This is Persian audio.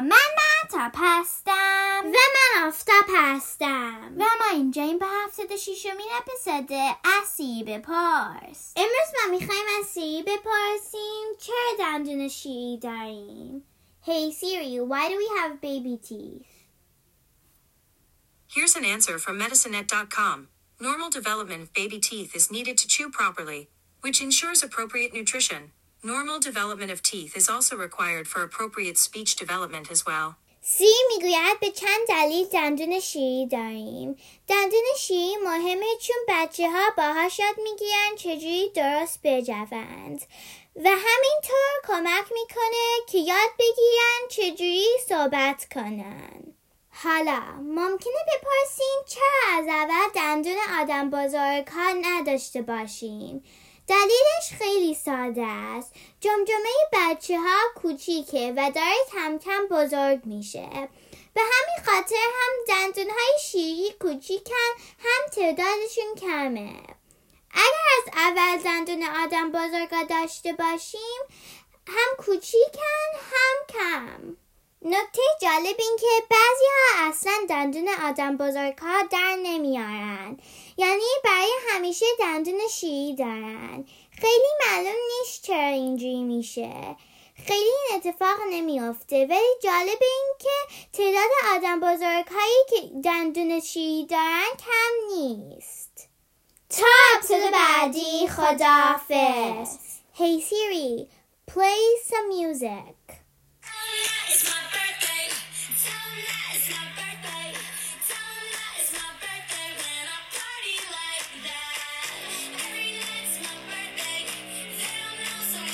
من مهتاب هستم و من آفتاب هستم و ما اینجا این به هفتاد شیشمین اپیزود اسی بپرس امروز ما میخوایم از سیری بپرسیم چرا دندون شیری داریم Hey Siri, why do we have baby teeth? Here's an answer from medicinet.com. Normal development of baby teeth is needed to chew properly, which ensures appropriate nutrition. Normal development of teeth is also required for appropriate speech development as well. سی می‌گوید به چند دلیل دندون شیری داریم. دندون شیری مهمه چون بچه ها باهاش یاد می‌گیرن چجوری درست بجوند. و همینطور کمک می‌کنه که یاد بگیرن چجوری صحبت کنن. حالا ممکنه بپرسیم چرا از اول دندون آدم بزرگ ها نداشته باشیم؟ دلیلش خیلی ساده است. جمجمه بچه ها کوچیکه و داره کم کم بزرگ میشه. به همین خاطر هم دندون های شیری کوچیکن هم تعدادشون کمه. اگر از اول دندون آدم بزرگا داشته باشیم هم کوچیکن هم کم. نکته جالب این که بعضی ها اصلا دندون آدم بزرگ ها در نمیارن یعنی برای همیشه دندون شیری دارن. خیلی معلوم نیست چرا اینجوری میشه. خیلی این اتفاق نمیافته. ولی جالب این که تعداد آدم بزرگ هایی که دندون شیری دارن کم نیست. تا اپسود بعدی خداحافظ Hey Siri, play some music.